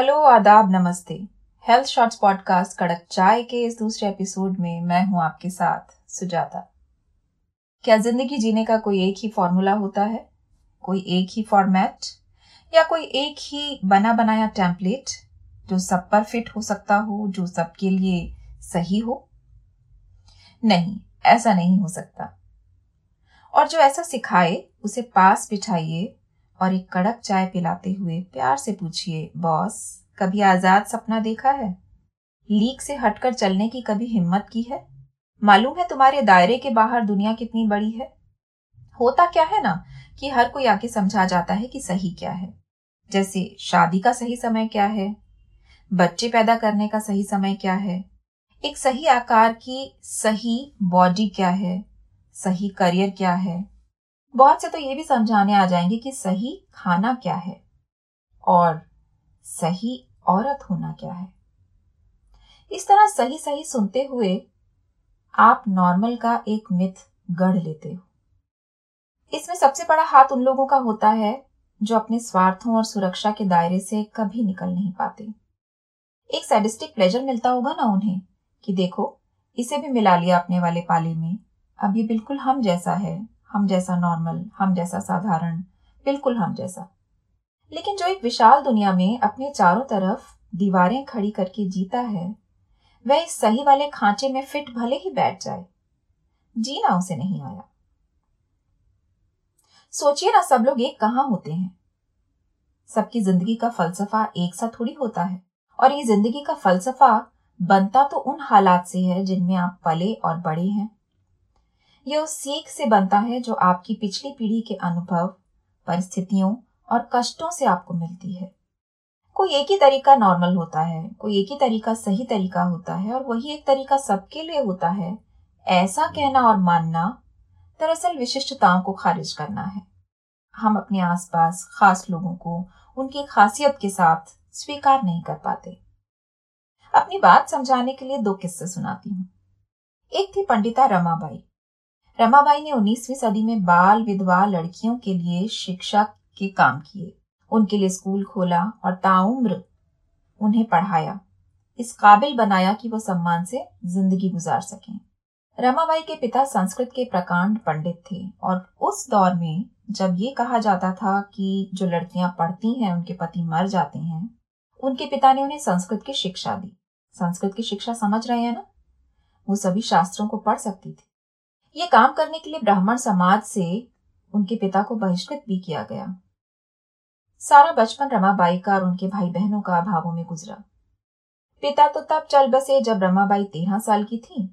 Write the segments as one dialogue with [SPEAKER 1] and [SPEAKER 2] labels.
[SPEAKER 1] Hello, आदाब, नमस्ते। Health shorts podcast कड़क चाय के इस दूसरे एपिसोड में मैं हूँ आपके साथ, सुजाता। क्या ज़िंदगी जीने का कोई एक ही फॉर्मूला होता है? कोई एक ही फॉर्मेट या कोई एक ही बना बनाया टेम्पलेट जो सब पर फिट हो सकता हो, जो सबके लिए सही हो? नहीं, ऐसा नहीं हो सकता। और जो ऐसा सिखाए, उसे पास बिठाइए और एक कड़क चाय पिलाते हुए प्यार से पूछिए, बॉस, कभी आज़ाद सपना देखा है? लीक से हटकर चलने की कभी हिम्मत की है? मालूम है तुम्हारे दायरे के बाहर दुनिया कितनी बड़ी है? होता क्या है ना कि हर कोई आके समझा जाता है कि सही क्या है? जैसे शादी का सही समय क्या है? बच्चे पैदा करने का सही समय क्या है? एक सही आकार की सही बॉडी क्या है? सही करियर क्या है? बहुत से तो ये भी समझाने आ जाएँगे कि सही खाना क्या है और सही औरत होना क्या है। इस तरह सही सही सुनते हुए आप नॉर्मल का एक मिथ गढ़ लेते हो। इसमें सबसे बड़ा हाथ उन लोगों का होता है जो अपने स्वार्थों और सुरक्षा के दायरे से कभी निकल नहीं पाते। एक सैडिस्टिक प्लेजर मिलता होगा ना उन्हें कि देखो, इसे भी मिला लिया अपने वाले पाले में, अब ये बिल्कुल हम जैसा है। हम जैसा नॉर्मल हम जैसा साधारण, बिल्कुल हम जैसा। लेकिन जो एक विशाल दुनिया में अपने चारों तरफ़ दीवारें खड़ी करके जीता है, वह इस सही वाले खांचे में फिट भले ही बैठ जाए। जीना उसे नहीं आया। सोचिए ना सब लोग एक कहाँ होते हैं। सबकी ज़िंदगी का फलसफा एक सा थोड़ी होता है। और ये ज़िंदगी का फलसफा बनता तो उन हालात से है जिनमें आप पले और बड़े हैं। यह उस सीख से बनता है जो आपकी पिछली पीढ़ी के अनुभव, परिस्थितियों और कष्टों से आपको मिलती है। कोई एक ही तरीका नॉर्मल होता है, कोई एक ही तरीका सही तरीका होता है और वही एक तरीका सबके लिए होता है। ऐसा कहना और मानना दरअसल विशिष्टताओं को खारिज करना है। हम अपने आसपास खास लोगों को उनकी खासियत के साथ स्वीकार नहीं कर पाते। अपनी बात समझाने के लिए दो किस्से सुनाती हूँ। एक थी पंडिता रमाबाई। रमाबाई ने 19वीं सदी में बाल विधवा लड़कियों के लिए शिक्षा के काम किए। उनके लिए स्कूल खोला और ताउम्र उन्हें पढ़ाया। इस काबिल बनाया कि वो सम्मान से ज़िंदगी गुजार सकें। रमाबाई के पिता संस्कृत के प्रकांड पंडित थे और उस दौर में जब ये कहा जाता था कि जो लड़कियाँ पढ़ती हैं, उनके पति मर जाते हैं, उनके पिता ने उन्हें संस्कृत की शिक्षा दी। संस्कृत की शिक्षा समझ रहे हैं ना? वो सभी शास्त्रों को पढ़ सकती थी। ये काम करने के लिए ब्राह्मण समाज से उनके पिता को बहिष्कृत भी किया गया। सारा बचपन रमाबाई का और उनके भाई बहनों का अभावों में गुजरा। पिता तो तब चल बसे जब रमाबाई तेरह साल की थी,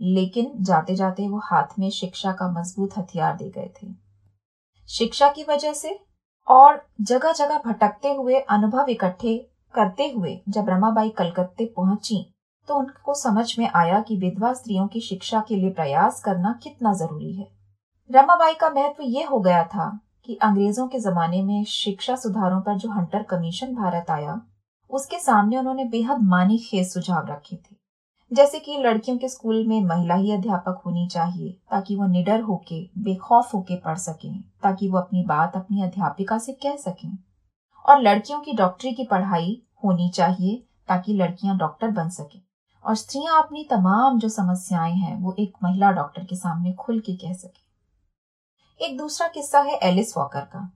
[SPEAKER 1] लेकिन जाते जाते वो हाथ में शिक्षा का मज़बूत हथियार दे गए थे। शिक्षा की वजह से और जगह जगह भटकते हुए, अनुभव इकट्ठे करते हुए जब रमाबाई कलकत्ते पहुँची तो उनको समझ में आया कि विधवा स्त्रियों की शिक्षा के लिए प्रयास करना कितना ज़रूरी है। रमाबाई का महत्व ये हो गया था कि अंग्रेज़ों के जमाने में शिक्षा सुधारों पर जो हंटर कमीशन भारत आया, उसके सामने उन्होंने बेहद मानी खेज सुझाव रखे थे। जैसे कि लड़कियों के स्कूल में महिला ही अध्यापक होनी चाहिए, ताकि वो निडर होके, बेखौफ होके पढ़ सकें, ताकि वो अपनी बात अपनी अध्यापिका से कह सकें। और लड़कियों की डॉक्टरी की पढ़ाई होनी चाहिए, ताकि लड़कियाँ डॉक्टर बन सकें। और स्त्रियाँ अपनी तमाम जो समस्याएँ हैं वो एक महिला डॉक्टर के सामने खुल के कह सके। एक दूसरा किस्सा है एलिस वॉकर का।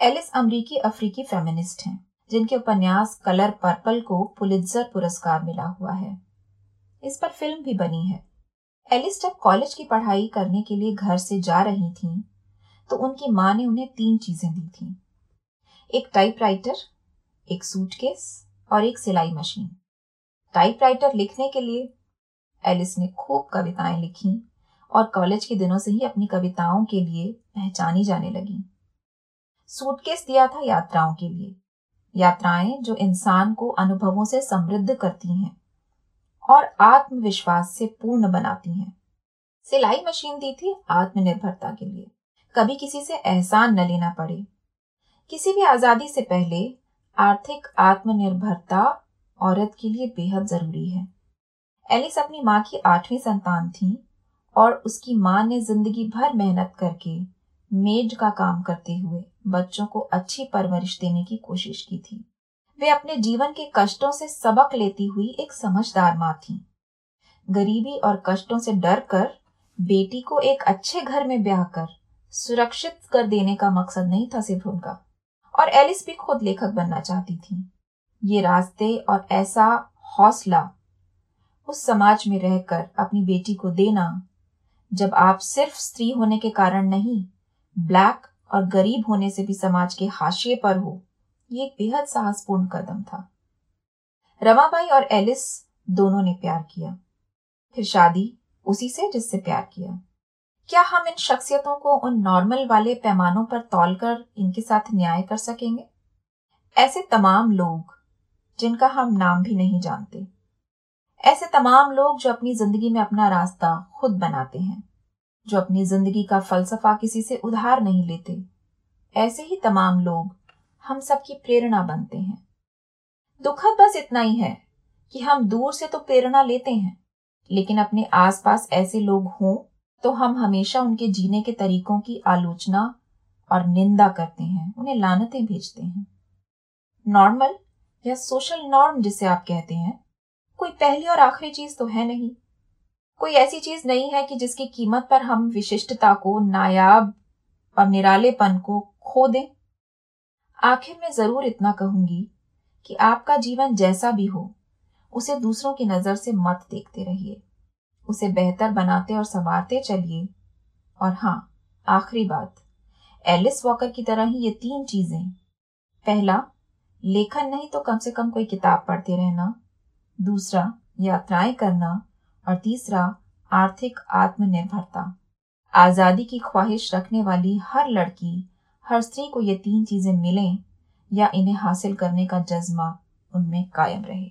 [SPEAKER 1] एलिस अमरीकी अफ्रीकी फेमिनिस्ट हैं जिनके उपन्यास कलर पर्पल को पुलित्जर पुरस्कार मिला हुआ है। इस पर फ़िल्म भी बनी है। एलिस जब कॉलेज की पढ़ाई करने के लिए घर से जा रही थीं, तो उनकी माँ ने उन्हें तीन चीज़ें दी थी। एक टाइपराइटर एक सूटकेस और एक सिलाई मशीन। टाइपराइटर लिखने के लिए एलिस ने खूब कविताएँ लिखी और कॉलेज के दिनों से ही अपनी कविताओं के लिए पहचानी जाने लगी। सूटकेस दिया था यात्राओं के लिए। यात्राएँ जो इंसान को अनुभवों से समृद्ध करती हैं और आत्मविश्वास से पूर्ण बनाती हैं। सिलाई मशीन दी थी आत्मनिर्भरता के लिए। कभी किसी से एहसान न लेना पड़े। किसी भी आज़ादी से पहले आर्थिक आत्मनिर्भरता औरत के लिए बेहद ज़रूरी है। एलिस अपनी माँ की आठवीं संतान थी और उसकी माँ ने ज़िंदगी भर मेहनत करके मेड का काम करते हुए बच्चों को अच्छी परवरिश देने की कोशिश की थी। वे अपने जीवन के कष्टों से सबक लेती हुई एक समझदार माँ थी। गरीबी और कष्टों से डर कर बेटी को एक अच्छे घर में ब्याह कर सुरक्षित कर देने का मकसद नहीं था सिर्फ़ उनका। और एलिस भी खुद लेखक बनना चाहती थी। ये रास्ते और ऐसा हौसला उस समाज में रहकर अपनी बेटी को देना, जब आप सिर्फ़ स्त्री होने के कारण नहीं, ब्लैक और गरीब होने से भी समाज के हाशिए पर हो, ये एक बेहद साहसपूर्ण कदम था। रमाबाई और एलिस दोनों ने प्यार किया। फिर शादी उसी से जिससे प्यार किया। क्या हम इन शख्सियतों को उन नॉर्मल वाले पैमानों पर तौलकर इनके साथ न्याय कर सकेंगे? ऐसे तमाम लोग जिनका हम नाम भी नहीं जानते। ऐसे तमाम लोग जो अपनी ज़िंदगी में अपना रास्ता खुद बनाते हैं, जो अपनी ज़िंदगी का फलसफा किसी से उधार नहीं लेते, ऐसे ही तमाम लोग हम सबकी प्रेरणा बनते हैं। दुखद बस इतना ही है कि हम दूर से तो प्रेरणा लेते हैं, लेकिन अपने आसपास ऐसे लोग हों तो हम हमेशा उनके जीने के तरीकों की आलोचना और निंदा करते हैं, उन्हें लानतें भेजते हैं। नॉर्मल या सोशल नॉर्म जिसे आप कहते हैं, कोई पहली और आखिरी चीज़ तो है नहीं। कोई ऐसी चीज़ नहीं है कि जिसकी कीमत पर हम विशिष्टता को, नायाब और निरालेपन को खो दें। आखिर में ज़रूर इतना कहूँगी कि आपका जीवन जैसा भी हो, उसे दूसरों की नज़र से मत देखते रहिए। उसे बेहतर बनाते और संवारते चलिए। और हाँ आखिरी बात, एलिस वॉकर की तरह ही ये तीन चीज़ें। पहला लेखन नहीं तो कम से कम कोई किताब पढ़ते रहना। दूसरा, यात्राएँ करना। और तीसरा, आर्थिक आत्मनिर्भरता। आज़ादी की ख्वाहिश रखने वाली हर लड़की, हर स्त्री को ये तीन चीज़ें मिलें या इन्हें हासिल करने का जज्बा उनमें कायम रहे।